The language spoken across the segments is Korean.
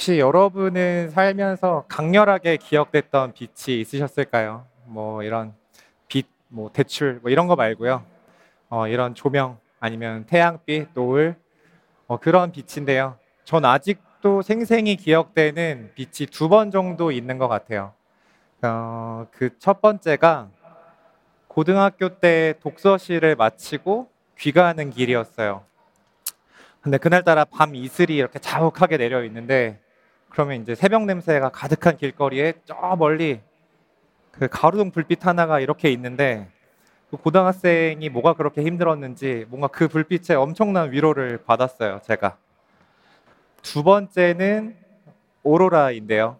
혹시 여러분은 살면서 강렬하게 기억됐던 빛이 있으셨을까요? 뭐 이런 빛, 뭐 대출, 뭐 이런 거 말고요. 어, 이런 조명 아니면 태양빛, 노을 어, 그런 빛인데요. 전 아직도 생생히 기억되는 빛이 두 번 정도 있는 것 같아요. 어, 그 첫 번째가 고등학교 때 독서실을 마치고 귀가하는 길이었어요. 근데 그날따라 밤 이슬이 이렇게 자욱하게 내려 있는데 그러면 이제 새벽 냄새가 가득한 길거리에 저 멀리 그 가로등 불빛 하나가 이렇게 있는데 그 고등학생이 뭐가 그렇게 힘들었는지 뭔가 그 불빛에 엄청난 위로를 받았어요, 제가. 두 번째는 오로라인데요.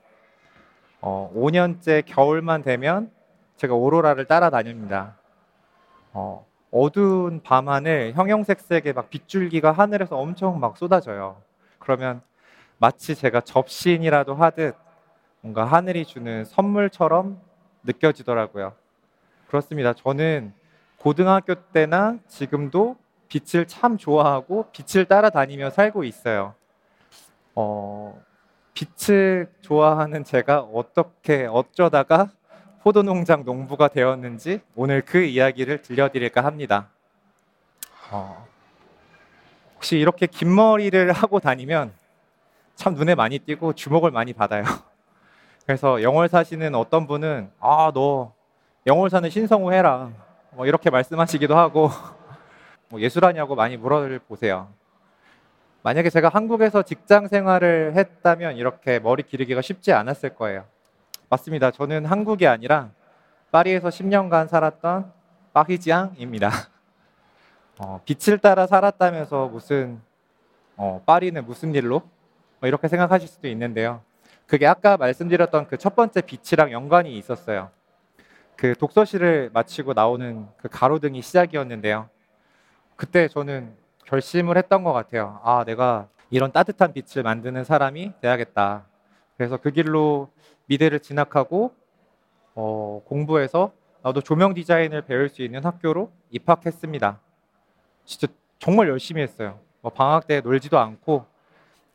어, 5년째 겨울만 되면 제가 오로라를 따라다닙니다. 어, 어두운 밤하늘 형형색색의 막 빗줄기가 하늘에서 엄청 막 쏟아져요. 그러면 마치 제가 접시인이라도 하듯 뭔가 하늘이 주는 선물처럼 느껴지더라고요. 그렇습니다. 저는 고등학교 때나 지금도 빛을 참 좋아하고 빛을 따라다니며 살고 있어요. 어, 빛을 좋아하는 제가 어떻게 어쩌다가 포도 농장 농부가 되었는지 오늘 그 이야기를 들려드릴까 합니다. 어, 혹시 이렇게 긴 머리를 하고 다니면 참 눈에 많이 띄고 주목을 많이 받아요. 그래서 영월 사시는 어떤 분은 아, 너 영월 사는 신성우 해라. 뭐 이렇게 말씀하시기도 하고 뭐 예술하냐고 많이 물어보세요. 만약에 제가 한국에서 직장 생활을 했다면 이렇게 머리 기르기가 쉽지 않았을 거예요. 맞습니다. 저는 한국이 아니라 파리에서 10년간 살았던 파리지앙입니다. 어, 빛을 따라 살았다면서 무슨 어, 파리는 무슨 일로? 뭐 이렇게 생각하실 수도 있는데요. 그게 아까 말씀드렸던 그 첫 번째 빛이랑 연관이 있었어요. 그 독서실을 마치고 나오는 그 가로등이 시작이었는데요. 그때 저는 결심을 했던 것 같아요. 아, 내가 이런 따뜻한 빛을 만드는 사람이 돼야겠다. 그래서 그 길로 미대를 진학하고 어, 공부해서 나도 조명 디자인을 배울 수 있는 학교로 입학했습니다. 진짜 정말 열심히 했어요. 뭐 방학 때 놀지도 않고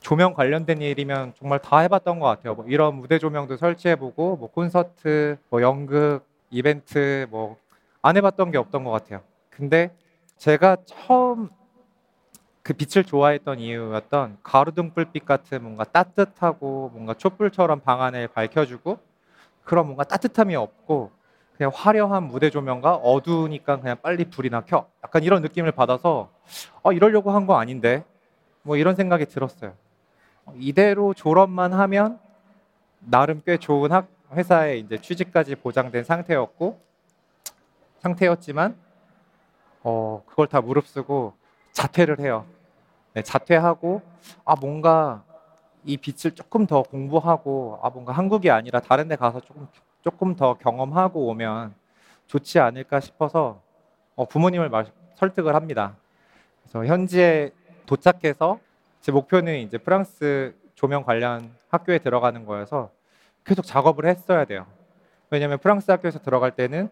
조명 관련된 일이면 정말 다 해봤던 것 같아요. 뭐 이런 무대 조명도 설치해보고 뭐 콘서트, 뭐 연극, 이벤트 뭐 안 해봤던 게 없던 것 같아요. 근데 제가 처음 그 빛을 좋아했던 이유였던 가로등 불빛 같은 뭔가 따뜻하고 뭔가 촛불처럼 방 안을 밝혀주고 그런 뭔가 따뜻함이 없고 그냥 화려한 무대 조명과 어두우니까 그냥 빨리 불이나 켜 약간 이런 느낌을 받아서 어 이러려고 한 거 아닌데 뭐 이런 생각이 들었어요. 이대로 졸업만 하면 나름 꽤 좋은 학, 회사에 이제 취직까지 보장된 상태였고 상태였지만 어 그걸 다 무릅쓰고 자퇴를 해요. 네, 자퇴하고 아 뭔가 이 빛을 조금 더 공부하고 아 뭔가 한국이 아니라 다른 데 가서 조금 조금 더 경험하고 오면 좋지 않을까 싶어서 어, 부모님을 말, 설득을 합니다. 그래서 현지에 도착해서 제 목표는 이제 프랑스 조명 관련 학교에 들어가는 거여서 계속 작업을 했어야 돼요. 왜냐하면 프랑스 학교에서 들어갈 때는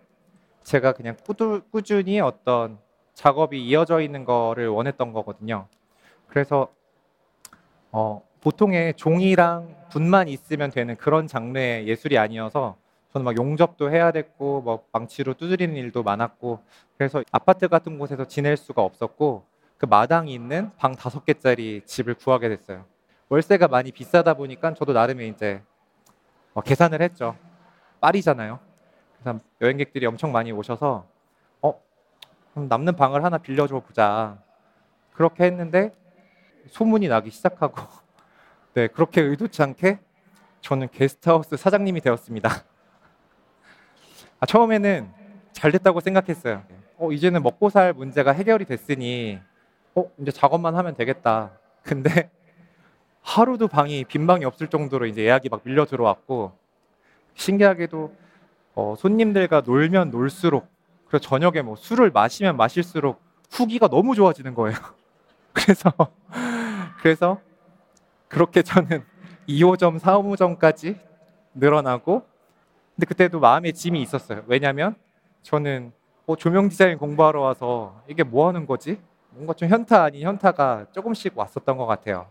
제가 그냥 꾸두, 꾸준히 어떤 작업이 이어져 있는 거를 원했던 거거든요. 그래서 어, 보통의 종이랑 붓만 있으면 되는 그런 장르의 예술이 아니어서 저는 막 용접도 해야 됐고 뭐 망치로 두드리는 일도 많았고 그래서 아파트 같은 곳에서 지낼 수가 없었고 그 마당이 있는 방 다섯 개짜리 집을 구하게 됐어요. 월세가 많이 비싸다 보니까 저도 나름의 이제 어, 계산을 했죠. 파리잖아요. 그래서 여행객들이 엄청 많이 오셔서 어 남는 방을 하나 빌려줘 보자. 그렇게 했는데 소문이 나기 시작하고 네 그렇게 의도치 않게 저는 게스트하우스 사장님이 되었습니다. 아, 처음에는 잘 됐다고 생각했어요. 어, 이제는 먹고 살 문제가 해결이 됐으니 어, 이제 작업만 하면 되겠다. 근데 하루도 방이 빈 방이 없을 정도로 이제 예약이 막 밀려 들어왔고 신기하게도 어, 손님들과 놀면 놀수록 그리고 저녁에 뭐 술을 마시면 마실수록 후기가 너무 좋아지는 거예요. 그래서 그래서 그렇게 저는 2호점, 4호점까지 늘어나고 근데 그때도 마음에 짐이 있었어요. 왜냐면 저는 어, 조명 디자인 공부하러 와서 이게 뭐 하는 거지? 뭔가 좀 현타 아닌 현타가 조금씩 왔었던 것 같아요.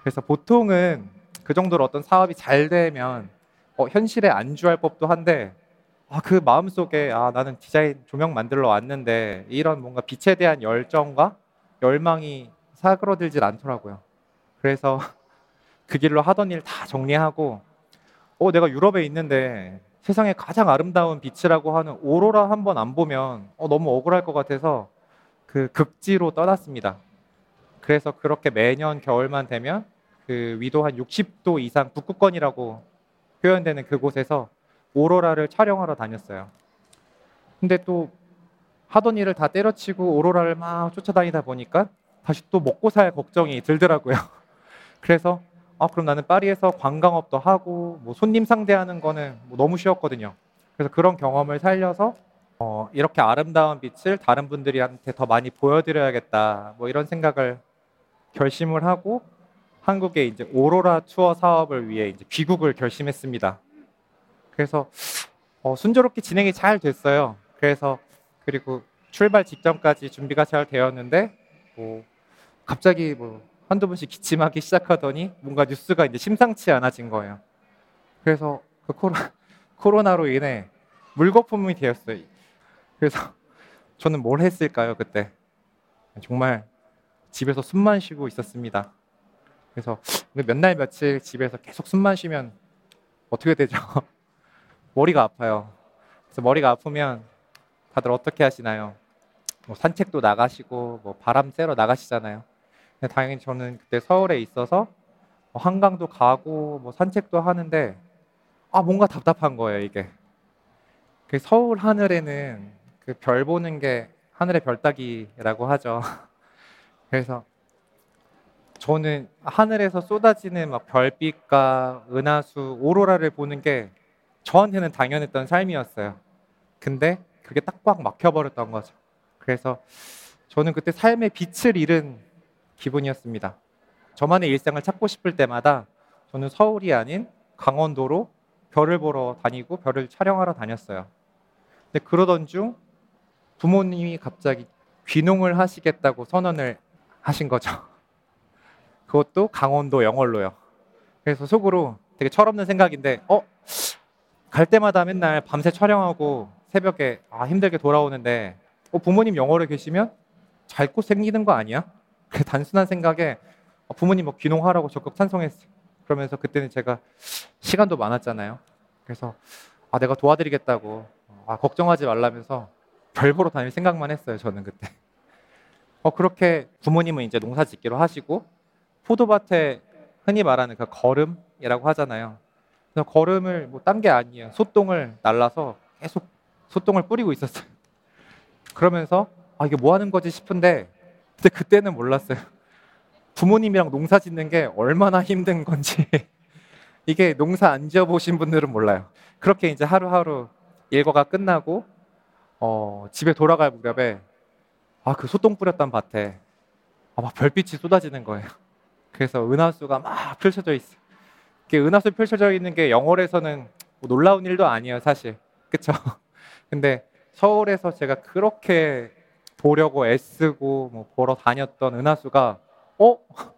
그래서 보통은 그 정도로 어떤 사업이 잘 되면 어, 현실에 안주할 법도 한데 아, 그 마음속에 아, 나는 디자인 조명 만들러 왔는데 이런 뭔가 빛에 대한 열정과 열망이 사그러들질 않더라고요. 그래서 그 길로 하던 일 다 정리하고 어, 내가 유럽에 있는데 세상에 가장 아름다운 빛이라고 하는 오로라 한 번 안 보면 어, 너무 억울할 것 같아서 그 극지로 떠났습니다. 그래서 그렇게 매년 겨울만 되면 그 위도 한 60도 이상 북극권이라고 표현되는 그곳에서 오로라를 촬영하러 다녔어요. 근데 또 하던 일을 다 때려치고 오로라를 막 쫓아다니다 보니까 다시 또 먹고 살 걱정이 들더라고요. 그래서 아 그럼 나는 파리에서 관광업도 하고 뭐 손님 상대하는 거는 뭐 너무 쉬웠거든요. 그래서 그런 경험을 살려서 어, 이렇게 아름다운 빛을 다른 분들한테 더 많이 보여드려야겠다. 뭐 이런 생각을 결심을 하고 한국에 이제 오로라 투어 사업을 위해 이제 귀국을 결심했습니다. 그래서 어, 순조롭게 진행이 잘 됐어요. 그래서 그리고 출발 직전까지 준비가 잘 되었는데 뭐 갑자기 뭐 한두 번씩 기침하기 시작하더니 뭔가 뉴스가 이제 심상치 않아진 거예요. 그래서 그 코로, 코로나로 인해 물거품이 되었어요. 그래서 저는 뭘 했을까요, 그때? 정말 집에서 숨만 쉬고 있었습니다. 그래서 몇 날 며칠 집에서 계속 숨만 쉬면 어떻게 되죠? 머리가 아파요. 그래서 머리가 아프면 다들 어떻게 하시나요? 뭐 산책도 나가시고 뭐 바람 쐬러 나가시잖아요. 당연히 저는 그때 서울에 있어서 뭐 한강도 가고 뭐 산책도 하는데 아 뭔가 답답한 거예요 이게. 그 서울 하늘에는 그 별 보는 게 하늘의 별 따기라고 하죠. 그래서 저는 하늘에서 쏟아지는 막 별빛과 은하수, 오로라를 보는 게 저한테는 당연했던 삶이었어요. 근데 그게 딱 꽉 막혀버렸던 거죠. 그래서 저는 그때 삶의 빛을 잃은 기분이었습니다. 저만의 일상을 찾고 싶을 때마다 저는 서울이 아닌 강원도로 별을 보러 다니고 별을 촬영하러 다녔어요. 근데 그러던 중 부모님이 갑자기 귀농을 하시겠다고 선언을 하신 거죠. 그것도 강원도 영월로요. 그래서 속으로 되게 철없는 생각인데, 어? 갈 때마다 맨날 밤새 촬영하고 새벽에 아, 힘들게 돌아오는데, 어, 부모님 영월에 계시면 잘곳 생기는 거 아니야? 그 단순한 생각에 어, 부모님 뭐 귀농하라고 적극 찬성했어요. 그러면서 그때는 제가 시간도 많았잖아요. 그래서 아, 내가 도와드리겠다고 아, 걱정하지 말라면서 별 보러 다닐 생각만 했어요. 저는 그때. 어, 그렇게 부모님은 이제 농사 짓기로 하시고 포도밭에 흔히 말하는 그 거름이라고 하잖아요. 그래서 거름을 뭐 딴 게 아니에요. 소똥을 날라서 계속 소똥을 뿌리고 있었어요. 그러면서 아 이게 뭐 하는 거지 싶은데 근데 그때는 몰랐어요. 부모님이랑 농사 짓는 게 얼마나 힘든 건지 이게 농사 안 지어 보신 분들은 몰라요. 그렇게 이제 하루하루 일과가 끝나고 어, 집에 돌아갈 무렵에 아 그 소똥 뿌렸던 밭에 아, 막 별빛이 쏟아지는 거예요. 그래서 은하수가 막 펼쳐져 있어. 이게 은하수 펼쳐져 있는 게 영월에서는 뭐 놀라운 일도 아니에요, 사실. 그쵸? 근데 서울에서 제가 그렇게 보려고 애쓰고 뭐 보러 다녔던 은하수가 어?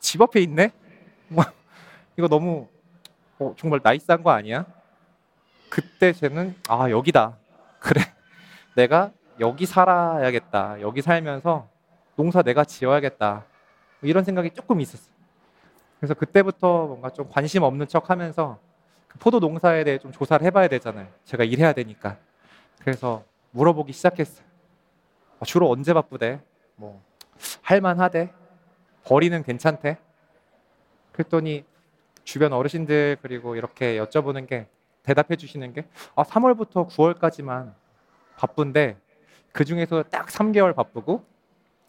집 앞에 있네? 뭐, 이거 너무 어, 정말 나이스한 거 아니야? 그때 쟤는 아 여기다 그래 내가 여기 살아야겠다 여기 살면서 농사 내가 지어야겠다 이런 생각이 조금 있었어요. 그래서 그때부터 뭔가 좀 관심 없는 척 하면서 그 포도 농사에 대해 좀 조사를 해봐야 되잖아요. 제가 일해야 되니까. 그래서 물어보기 시작했어요. 어, 주로 언제 바쁘대? 뭐, 할만하대? 버리는 괜찮대? 그랬더니 주변 어르신들 그리고 이렇게 여쭤보는 게 대답해 주시는 게 아, 3월부터 9월까지만 바쁜데 그 중에서 딱 3개월 바쁘고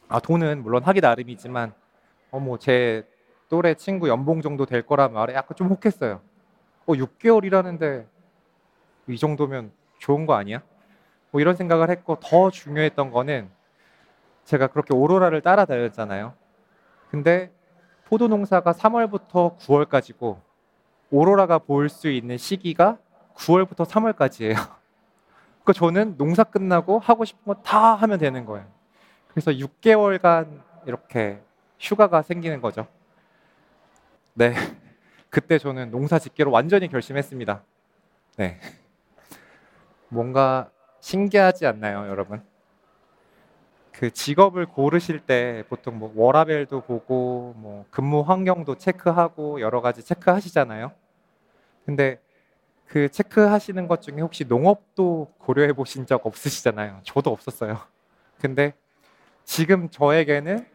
아, 돈은 물론 하기 나름이지만 어머 제 또래 친구 연봉 정도 될 거라 말에 약간 좀 혹했어요. 어 6개월이라는데 이 정도면 좋은 거 아니야? 뭐 이런 생각을 했고 더 중요했던 거는 제가 그렇게 오로라를 따라다녔잖아요. 근데 포도 농사가 3월부터 9월까지고 오로라가 보일 수 있는 시기가 9월부터 3월까지예요. 그러니까 저는 농사 끝나고 하고 싶은 거 다 하면 되는 거예요. 그래서 6개월간 이렇게 휴가가 생기는 거죠. 네. 그때 저는 농사 짓기로 완전히 결심했습니다. 네. 뭔가 신기하지 않나요, 여러분? 그 직업을 고르실 때 보통 뭐 워라밸도 보고 뭐 근무 환경도 체크하고 여러 가지 체크하시잖아요. 근데 그 체크하시는 것 중에 혹시 농업도 고려해 보신 적 없으시잖아요. 저도 없었어요. 근데 지금 저에게는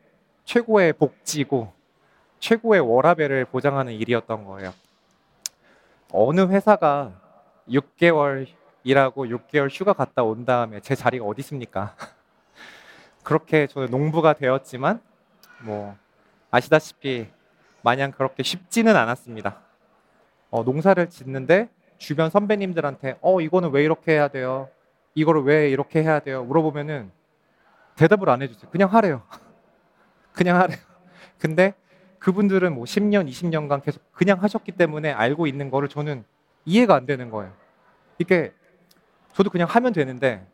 최고의 복지고 최고의 워라밸을 보장하는 일이었던 거예요. 어느 회사가 6개월 일하고 6개월 휴가 갔다 온 다음에 제 자리가 어디 있습니까? 그렇게 저는 농부가 되었지만 뭐 아시다시피 마냥 그렇게 쉽지는 않았습니다. 어, 농사를 짓는데 주변 선배님들한테 어 이거는 왜 이렇게 해야 돼요? 이거를 왜 이렇게 해야 돼요? 물어보면은 대답을 안 해주세요. 그냥 하래요. 그냥 하래요. 근데 그분들은 뭐 10년, 20년간 계속 그냥 하셨기 때문에 알고 있는 거를 저는 이해가 안 되는 거예요. 이게 저도 그냥 하면 되는데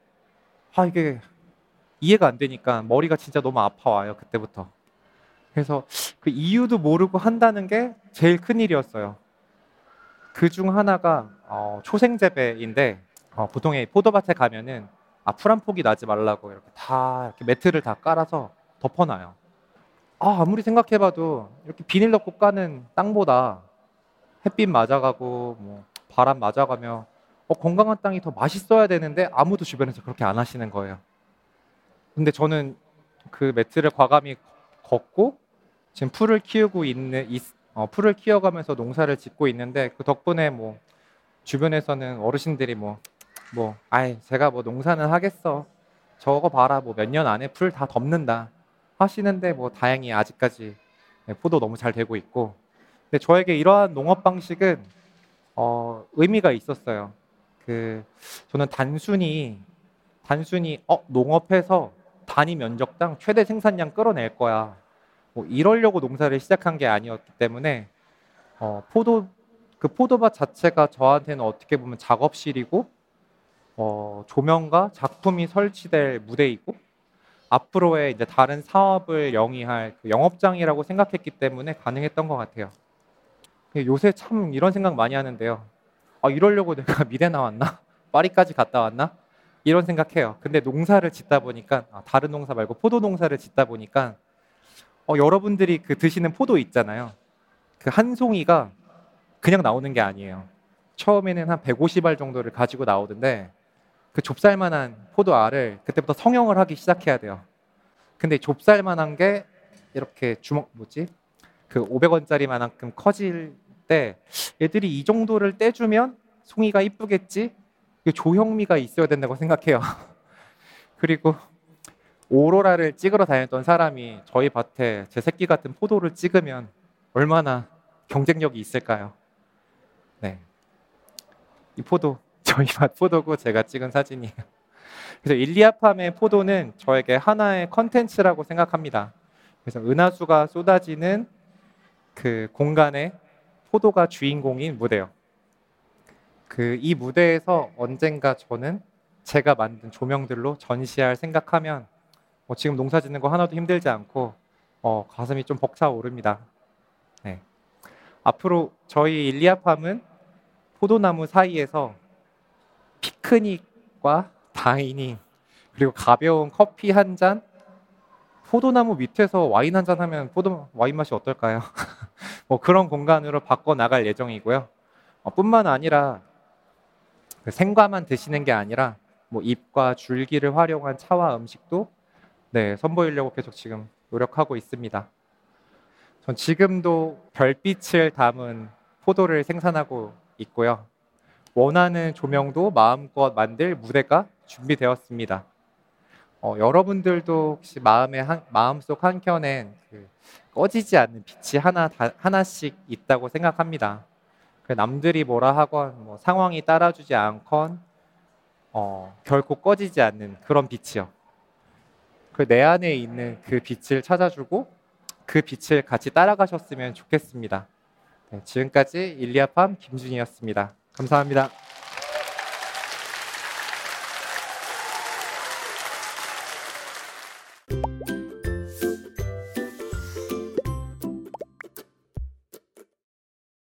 아 이게 이해가 안 되니까 머리가 진짜 너무 아파와요 그때부터. 그래서 그 이유도 모르고 한다는 게 제일 큰 일이었어요. 그 중 하나가 어, 초생재배인데 어, 보통의 포도밭에 가면은 아, 풀한 폭이 나지 말라고 이렇게 다 이렇게 매트를 다 깔아서 덮어놔요. 아, 아무리 생각해봐도 이렇게 비닐 덮고 까는 땅보다 햇빛 맞아가고 뭐 바람 맞아가며 어, 건강한 땅이 더 맛있어야 되는데 아무도 주변에서 그렇게 안 하시는 거예요. 근데 저는 그 매트를 과감히 걷고 지금 풀을 키우고 있는 있- 어, 풀을 키워가면서 농사를 짓고 있는데 그 덕분에 뭐 주변에서는 어르신들이 뭐 뭐 아이 제가 뭐 농사는 하겠어 저거 봐라 뭐 몇 년 안에 풀 다 덮는다 하시는데 뭐 다행히 아직까지 네, 포도 너무 잘 되고 있고 근데 저에게 이러한 농업 방식은 어, 의미가 있었어요. 그 저는 단순히 단순히 어 농업해서 단위 면적당 최대 생산량 끌어낼 거야. 뭐 이러려고 농사를 시작한 게 아니었기 때문에 어, 포도 그 포도밭 자체가 저한테는 어떻게 보면 작업실이고 어, 조명과 작품이 설치될 무대이고 앞으로의 이제 다른 사업을 영위할 그 영업장이라고 생각했기 때문에 가능했던 것 같아요. 요새 참 이런 생각 많이 하는데요. 아, 이러려고 내가 미대 나왔나? 파리까지 갔다 왔나? 이런 생각해요. 근데 농사를 짓다 보니까 아, 다른 농사 말고 포도 농사를 짓다 보니까 어, 여러분들이 그 드시는 포도 있잖아요. 그 한 송이가 그냥 나오는 게 아니에요. 처음에는 한 150알 정도를 가지고 나오던데 그 좁쌀만한 포도 알을 그때부터 성형을 하기 시작해야 돼요. 근데 좁쌀만한 게 이렇게 주먹 뭐지? 그 500원짜리만큼 커질 때 애들이 이 정도를 떼주면 송이가 이쁘겠지? 조형미가 있어야 된다고 생각해요. 그리고 오로라를 찍으러 다녔던 사람이 저희 밭에 제 새끼 같은 포도를 찍으면 얼마나 경쟁력이 있을까요? 네. 이 포도 저희 밭 포도고 제가 찍은 사진이에요. 그래서 일리아팜의 포도는 저에게 하나의 컨텐츠라고 생각합니다. 그래서 은하수가 쏟아지는 그 공간에 포도가 주인공인 무대요. 그 이 무대에서 언젠가 저는 제가 만든 조명들로 전시할 생각하면 뭐 지금 농사 짓는 거 하나도 힘들지 않고 어, 가슴이 좀 벅차오릅니다. 네. 앞으로 저희 일리아팜은 포도나무 사이에서 피크닉과 다이닝 그리고 가벼운 커피 한 잔, 포도나무 밑에서 와인 한 잔 하면 포도 와인 맛이 어떨까요? 뭐 그런 공간으로 바꿔 나갈 예정이고요. 어, 뿐만 아니라 그 생과만 드시는 게 아니라 뭐 잎과 줄기를 활용한 차와 음식도 네, 선보이려고 계속 지금 노력하고 있습니다. 전 지금도 별빛을 담은 포도를 생산하고 있고요. 원하는 조명도 마음껏 만들 무대가 준비되었습니다. 어, 여러분들도 혹시 마음의 한, 마음속 한켠엔 그 꺼지지 않는 빛이 하나 다, 하나씩 있다고 생각합니다. 그 남들이 뭐라 하건 뭐 상황이 따라주지 않건 어, 결코 꺼지지 않는 그런 빛이요. 그 내 안에 있는 그 빛을 찾아주고 그 빛을 같이 따라가셨으면 좋겠습니다. 네, 지금까지 일리아팜 김준이었습니다. 감사합니다.